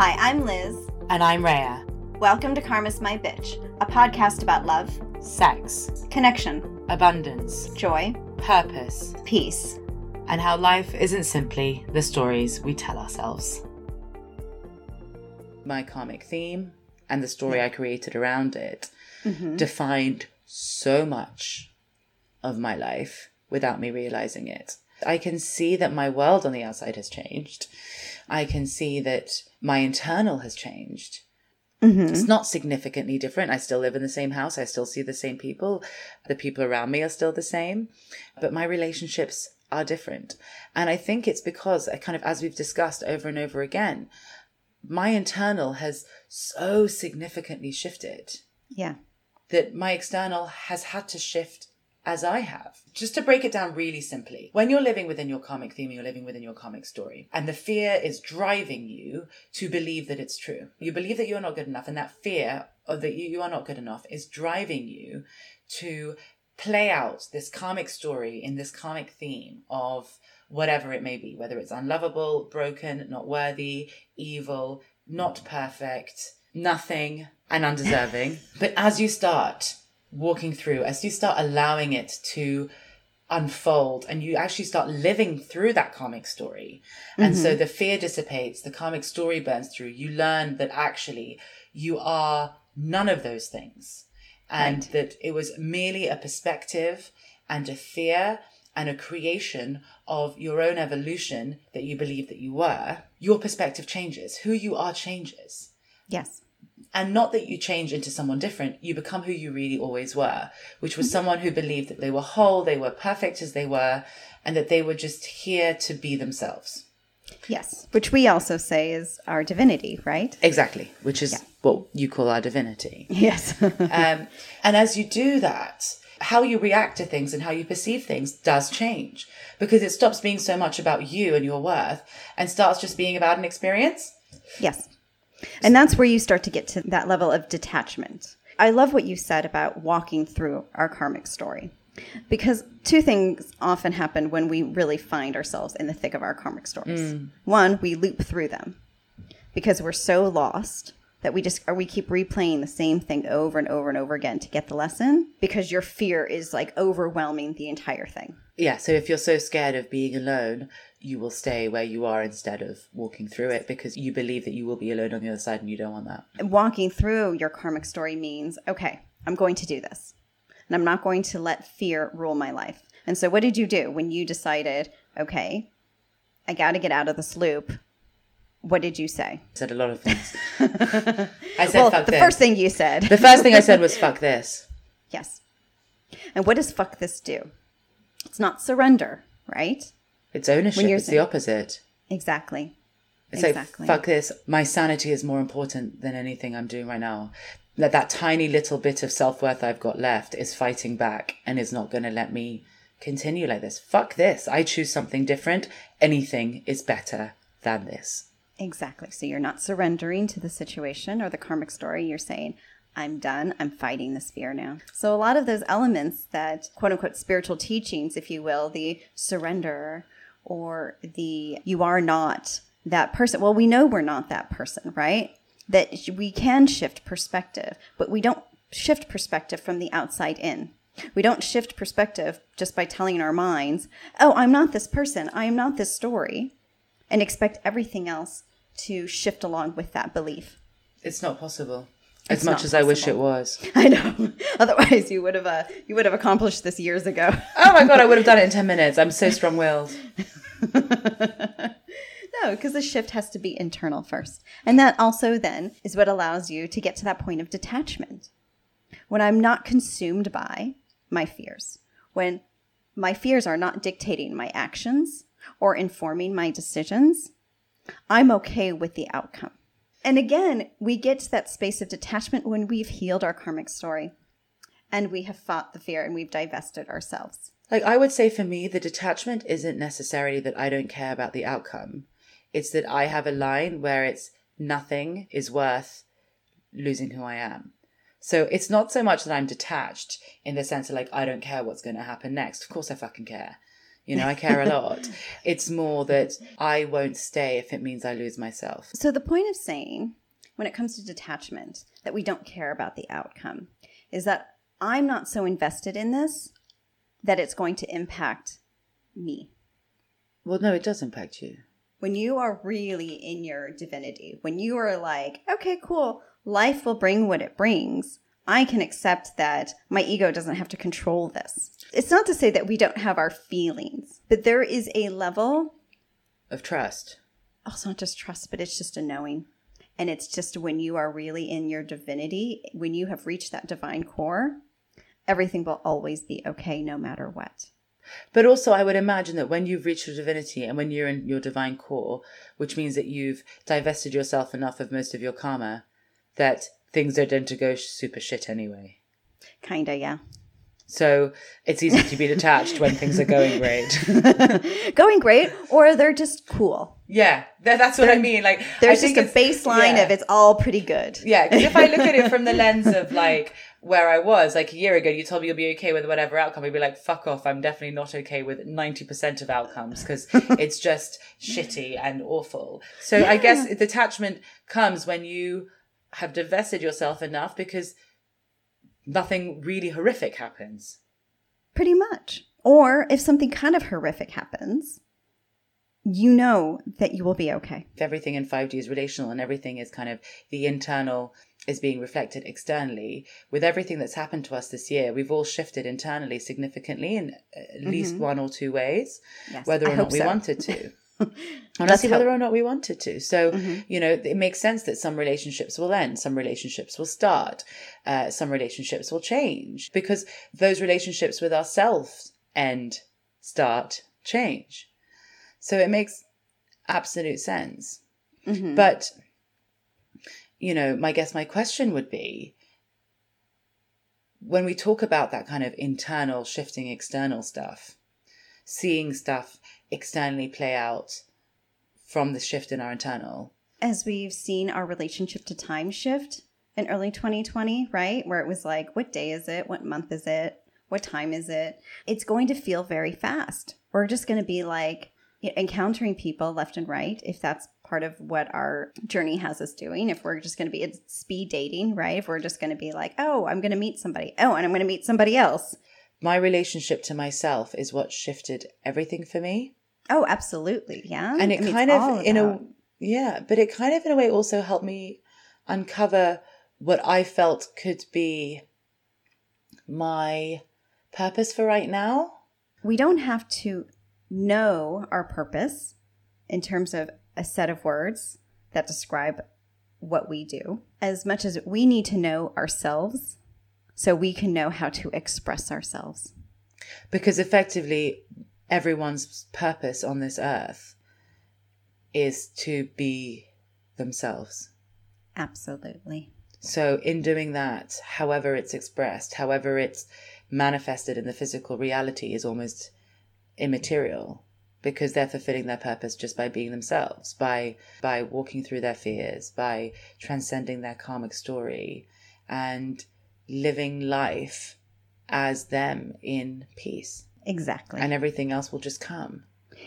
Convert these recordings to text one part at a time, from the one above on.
Hi, I'm Liz. And I'm Rhea. Welcome to Karma's My Bitch, a podcast about love, sex, connection, abundance, joy, purpose, peace, and how life isn't simply the stories we tell ourselves. My karmic theme and the story I created around it mm-hmm. defined so much of my life without me realizing it. I can see that my world on the outside has changed. I can see that my internal has changed. Mm-hmm. It's not significantly different. I still live in the same house. I still see the same people. The people around me are still the same, but my relationships are different. And I think it's because I kind of, as we've discussed over and over again, my internal has so significantly shifted. Yeah. That my external has had to shift as I have. Just to break it down really simply, when you're living within your karmic theme, you're living within your karmic story, and the fear is driving you to believe that it's true. You believe that you're not good enough, and that fear of that you, you are not good enough is driving you to play out this karmic story in this karmic theme of whatever it may be, whether it's unlovable, broken, not worthy, evil, not perfect, nothing, and undeserving. but as you start walking through, as you start allowing it to unfold and you actually start living through that karmic story. And mm-hmm. so the fear dissipates, the karmic story burns through. You learn that actually you are none of those things. And right. that it was merely a perspective and a fear and a creation of your own evolution that you believe that you were. Your perspective changes. Who you are changes. Yes and not that you change into someone different you become who you really always were which was mm-hmm. someone who believed that they were whole they were perfect as they were and that they were just here to be themselves. Yes. Which we also say is our divinity right? Exactly. Which is yeah. what you call our divinity. Yes. Um, and as you do that how you react to things and how you perceive things does change because it stops being so much about you and your worth and starts just being about an experience. Yes and that's where you start to get to that level of detachment. I love what you said about walking through our karmic story. Because two things often happen when we really find ourselves in the thick of our karmic stories. Mm. One, we loop through them because we're so lost that we just or we keep replaying the same thing over and over and over again to get the lesson because your fear is like overwhelming the entire thing. Yeah, so if you're so scared of being alone, you will stay where you are instead of walking through it because you believe that you will be alone on the other side and you don't want that. Walking through your karmic story means, okay, I'm going to do this. And I'm not going to let fear rule my life. And so what did you do when you decided, okay, I got to get out of this loop? What did you say? I said a lot of things. I said well, the this. first thing you said. the first thing I said was fuck this. Yes. And what does fuck this do? It's not surrender, right? It's ownership. It's saying, the opposite. Exactly. It's exactly. like, fuck this. My sanity is more important than anything I'm doing right now. That that tiny little bit of self worth I've got left is fighting back and is not going to let me continue like this. Fuck this. I choose something different. Anything is better than this. Exactly. So you're not surrendering to the situation or the karmic story. You're saying, I'm done. I'm fighting this fear now. So, a lot of those elements that quote unquote spiritual teachings, if you will, the surrender or the you are not that person. Well, we know we're not that person, right? That we can shift perspective, but we don't shift perspective from the outside in. We don't shift perspective just by telling our minds, oh, I'm not this person, I am not this story, and expect everything else to shift along with that belief. It's not possible. As much as possible. I wish it was. I know. Otherwise, you would have uh, you would have accomplished this years ago. oh my god, I would have done it in ten minutes. I'm so strong-willed. no, because the shift has to be internal first, and that also then is what allows you to get to that point of detachment. When I'm not consumed by my fears, when my fears are not dictating my actions or informing my decisions, I'm okay with the outcome. And again, we get to that space of detachment when we've healed our karmic story and we have fought the fear and we've divested ourselves. Like, I would say for me, the detachment isn't necessarily that I don't care about the outcome. It's that I have a line where it's nothing is worth losing who I am. So it's not so much that I'm detached in the sense of like, I don't care what's going to happen next. Of course I fucking care. You know, I care a lot. It's more that I won't stay if it means I lose myself. So the point of saying when it comes to detachment that we don't care about the outcome is that I'm not so invested in this that it's going to impact me. Well, no, it does impact you. When you are really in your divinity, when you are like, okay, cool, life will bring what it brings, I can accept that my ego doesn't have to control this. It's not to say that we don't have our feelings, but there is a level of trust. Oh, also, not just trust, but it's just a knowing. And it's just when you are really in your divinity, when you have reached that divine core, everything will always be okay no matter what. But also, I would imagine that when you've reached your divinity and when you're in your divine core, which means that you've divested yourself enough of most of your karma, that things don't tend to go super shit anyway. Kinda, yeah. So it's easy to be detached when things are going great. going great, or they're just cool. Yeah, that's what they're, I mean. Like, there's just a baseline yeah. of it's all pretty good. Yeah, because if I look at it from the lens of like where I was, like a year ago, you told me you'll be okay with whatever outcome. I'd be like, fuck off. I'm definitely not okay with 90% of outcomes because it's just shitty and awful. So yeah. I guess detachment comes when you have divested yourself enough because nothing really horrific happens. Pretty much. Or if something kind of horrific happens, you know that you will be okay. If everything in 5D is relational and everything is kind of the internal is being reflected externally. With everything that's happened to us this year, we've all shifted internally significantly in at mm-hmm. least one or two ways, yes, whether or not we so. wanted to. Honestly, whether or not we wanted to. So, mm-hmm. you know, it makes sense that some relationships will end, some relationships will start, uh, some relationships will change because those relationships with ourselves end, start, change. So it makes absolute sense. Mm-hmm. But, you know, my guess, my question would be when we talk about that kind of internal shifting external stuff, seeing stuff externally play out from the shift in our internal. As we've seen our relationship to time shift in early 2020, right? Where it was like, what day is it? What month is it? What time is it? It's going to feel very fast. We're just going to be like encountering people left and right, if that's part of what our journey has us doing. If we're just going to be it's speed dating, right? If we're just going to be like, oh, I'm going to meet somebody. Oh, and I'm going to meet somebody else. My relationship to myself is what shifted everything for me. Oh, absolutely. Yeah. And it I mean, kind of, in a, yeah, but it kind of, in a way, also helped me uncover what I felt could be my purpose for right now. We don't have to know our purpose in terms of a set of words that describe what we do as much as we need to know ourselves so we can know how to express ourselves. Because effectively, everyone's purpose on this earth is to be themselves. Absolutely. So, in doing that, however it's expressed, however it's manifested in the physical reality, is almost immaterial because they're fulfilling their purpose just by being themselves, by by walking through their fears, by transcending their karmic story, and living life as them in peace. Exactly. And everything else will just come.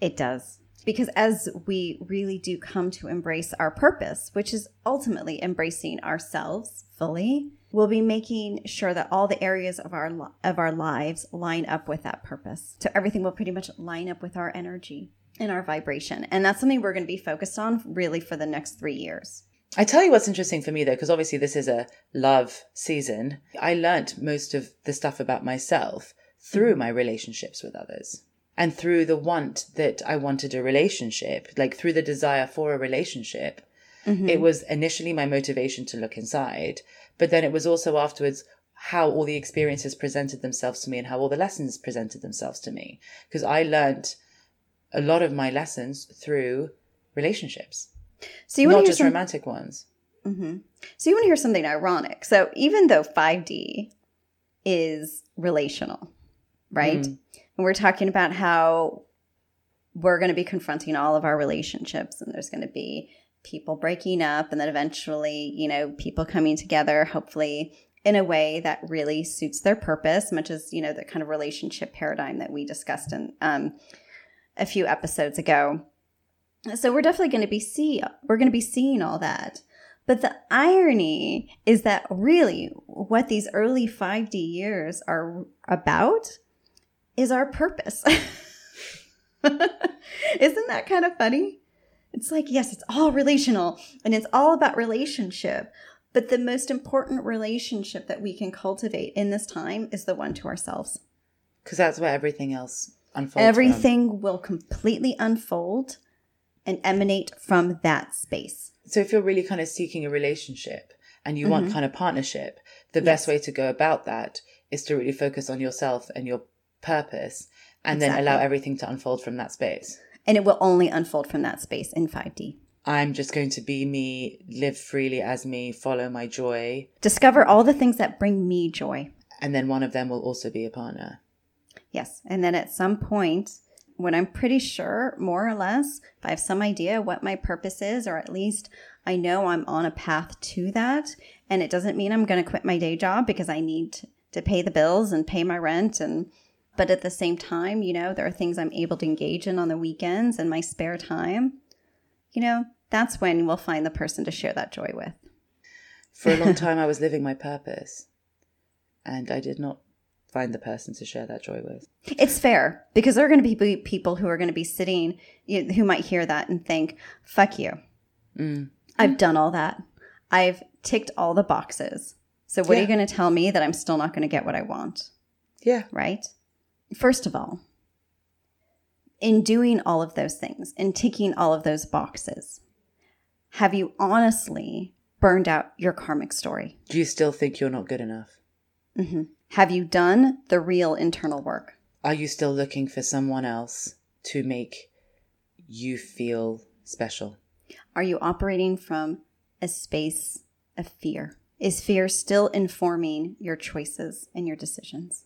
It does. Because as we really do come to embrace our purpose, which is ultimately embracing ourselves fully, we'll be making sure that all the areas of our of our lives line up with that purpose. So everything will pretty much line up with our energy and our vibration. And that's something we're going to be focused on really for the next 3 years. I tell you what's interesting for me though, because obviously this is a love season. I learnt most of the stuff about myself through my relationships with others and through the want that I wanted a relationship, like through the desire for a relationship. Mm-hmm. It was initially my motivation to look inside, but then it was also afterwards how all the experiences presented themselves to me and how all the lessons presented themselves to me. Because I learned a lot of my lessons through relationships. So you not just some... romantic ones. Mm-hmm. So you want to hear something ironic. So even though 5D is relational, right? Mm. And we're talking about how we're going to be confronting all of our relationships and there's going to be people breaking up and then eventually, you know, people coming together, hopefully in a way that really suits their purpose, much as, you know, the kind of relationship paradigm that we discussed in um, a few episodes ago. So we're definitely going to be see we're going to be seeing all that. But the irony is that really what these early 5D years are about is our purpose. Isn't that kind of funny? It's like, yes, it's all relational and it's all about relationship. But the most important relationship that we can cultivate in this time is the one to ourselves. Because that's where everything else unfolds. Everything from. will completely unfold and emanate from that space. So if you're really kind of seeking a relationship and you mm-hmm. want kind of partnership, the yes. best way to go about that is to really focus on yourself and your purpose and exactly. then allow everything to unfold from that space. And it will only unfold from that space in 5D. I'm just going to be me, live freely as me, follow my joy. Discover all the things that bring me joy. And then one of them will also be a partner. Yes. And then at some point, when I'm pretty sure, more or less, if I have some idea what my purpose is, or at least I know I'm on a path to that, and it doesn't mean I'm going to quit my day job because I need to pay the bills and pay my rent and but at the same time, you know, there are things I'm able to engage in on the weekends and my spare time. You know, that's when we'll find the person to share that joy with. For a long time, I was living my purpose, and I did not find the person to share that joy with. It's fair because there are going to be people who are going to be sitting who might hear that and think, fuck you. Mm. I've done all that. I've ticked all the boxes. So what yeah. are you going to tell me that I'm still not going to get what I want? Yeah. Right? First of all, in doing all of those things and ticking all of those boxes, have you honestly burned out your karmic story? Do you still think you're not good enough? Mm-hmm. Have you done the real internal work? Are you still looking for someone else to make you feel special? Are you operating from a space of fear? Is fear still informing your choices and your decisions?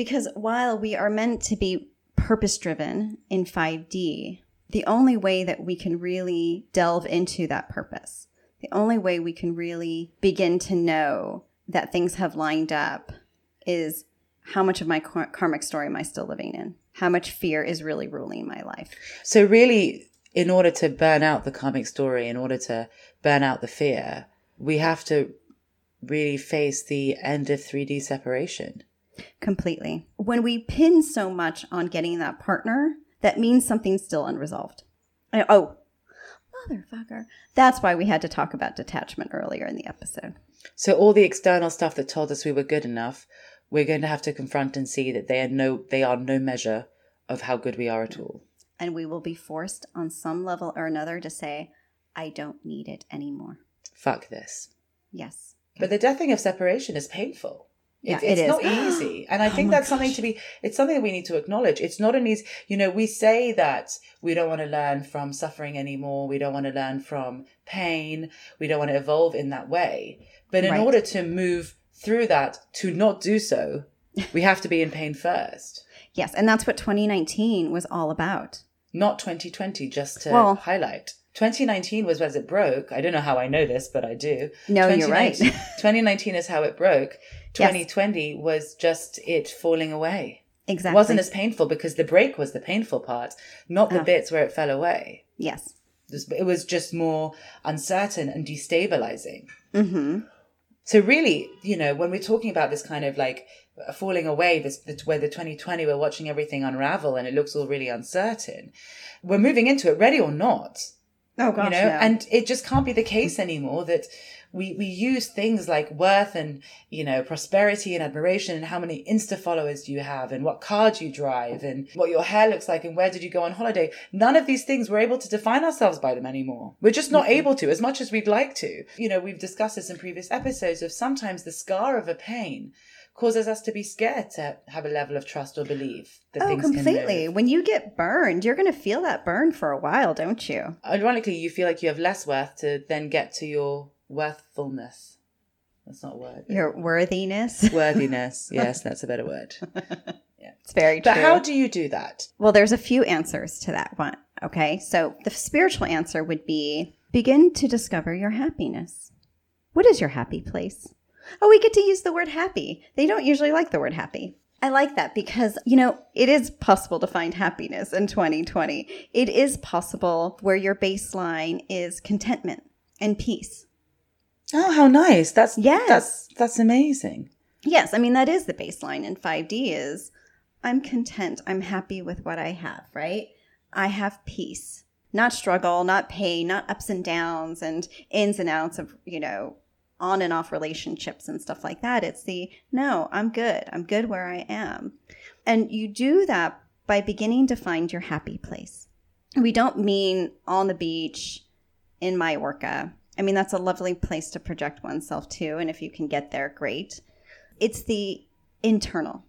Because while we are meant to be purpose driven in 5D, the only way that we can really delve into that purpose, the only way we can really begin to know that things have lined up is how much of my karmic story am I still living in? How much fear is really ruling my life? So, really, in order to burn out the karmic story, in order to burn out the fear, we have to really face the end of 3D separation. Completely. When we pin so much on getting that partner, that means something's still unresolved. oh, motherfucker. That's why we had to talk about detachment earlier in the episode. So all the external stuff that told us we were good enough, we're going to have to confront and see that they are no they are no measure of how good we are at all. And we will be forced on some level or another to say, I don't need it anymore. Fuck this. Yes. But the deathing of separation is painful. Yeah, it's, it's not easy. And I oh think that's gosh. something to be, it's something that we need to acknowledge. It's not an easy, you know, we say that we don't want to learn from suffering anymore. We don't want to learn from pain. We don't want to evolve in that way. But in right. order to move through that, to not do so, we have to be in pain first. yes. And that's what 2019 was all about. Not 2020, just to well, highlight. 2019 was as it broke. I don't know how I know this, but I do. No, you're right. 2019 is how it broke. 2020 yes. was just it falling away. Exactly. It wasn't as painful because the break was the painful part, not the oh. bits where it fell away. Yes. It was just more uncertain and destabilizing. Mm-hmm. So really, you know, when we're talking about this kind of like falling away, this where the 2020 we're watching everything unravel and it looks all really uncertain, we're moving into it, ready or not. Oh gosh, you know, and it just can't be the case anymore that we we use things like worth and you know prosperity and admiration and how many insta followers do you have and what car do you drive and what your hair looks like and where did you go on holiday none of these things we're able to define ourselves by them anymore we're just not mm-hmm. able to as much as we'd like to you know we've discussed this in previous episodes of sometimes the scar of a pain causes us to be scared to have a level of trust or belief that oh, things completely. When you get burned, you're going to feel that burn for a while, don't you? Ironically, you feel like you have less worth to then get to your worthfulness. That's not a word. Your worthiness. Worthiness. Yes, that's a better word. Yeah. It's very true. But how do you do that? Well, there's a few answers to that one. Okay. So the spiritual answer would be begin to discover your happiness. What is your happy place? Oh, we get to use the word happy. They don't usually like the word happy. I like that because, you know, it is possible to find happiness in 2020. It is possible where your baseline is contentment and peace. Oh, how nice. That's Yes. that's that's amazing. Yes, I mean that is the baseline in 5D is I'm content. I'm happy with what I have, right? I have peace. Not struggle, not pain, not ups and downs and ins and outs of, you know, on and off relationships and stuff like that. It's the no, I'm good. I'm good where I am. And you do that by beginning to find your happy place. We don't mean on the beach in Majorca. I mean, that's a lovely place to project oneself to. And if you can get there, great. It's the internal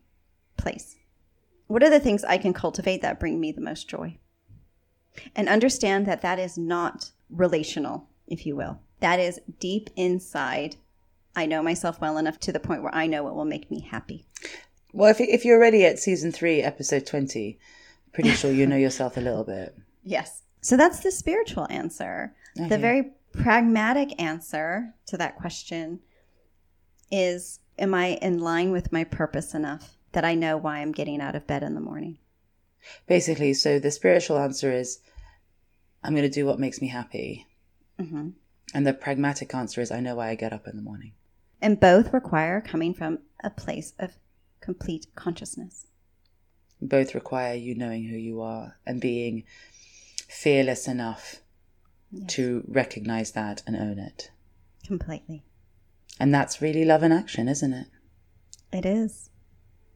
place. What are the things I can cultivate that bring me the most joy? And understand that that is not relational, if you will. That is deep inside. I know myself well enough to the point where I know what will make me happy. Well, if if you're already at season three, episode twenty, pretty sure you know yourself a little bit. Yes. So that's the spiritual answer. The very pragmatic answer to that question is Am I in line with my purpose enough that I know why I'm getting out of bed in the morning? Basically, so the spiritual answer is, I'm going to do what makes me happy, hmm and the pragmatic answer is, I know why I get up in the morning. And both require coming from a place of complete consciousness. Both require you knowing who you are and being fearless enough to recognize that and own it. Completely. And that's really love in action, isn't it? It is.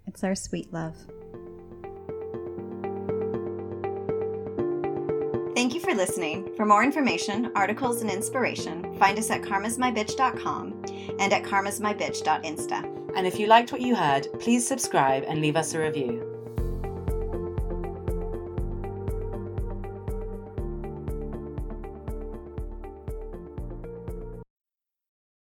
It's our sweet love. Thank you for listening. For more information, articles, and inspiration, find us at karmasmybitch.com and at karmasmybitch.insta. And if you liked what you heard, please subscribe and leave us a review.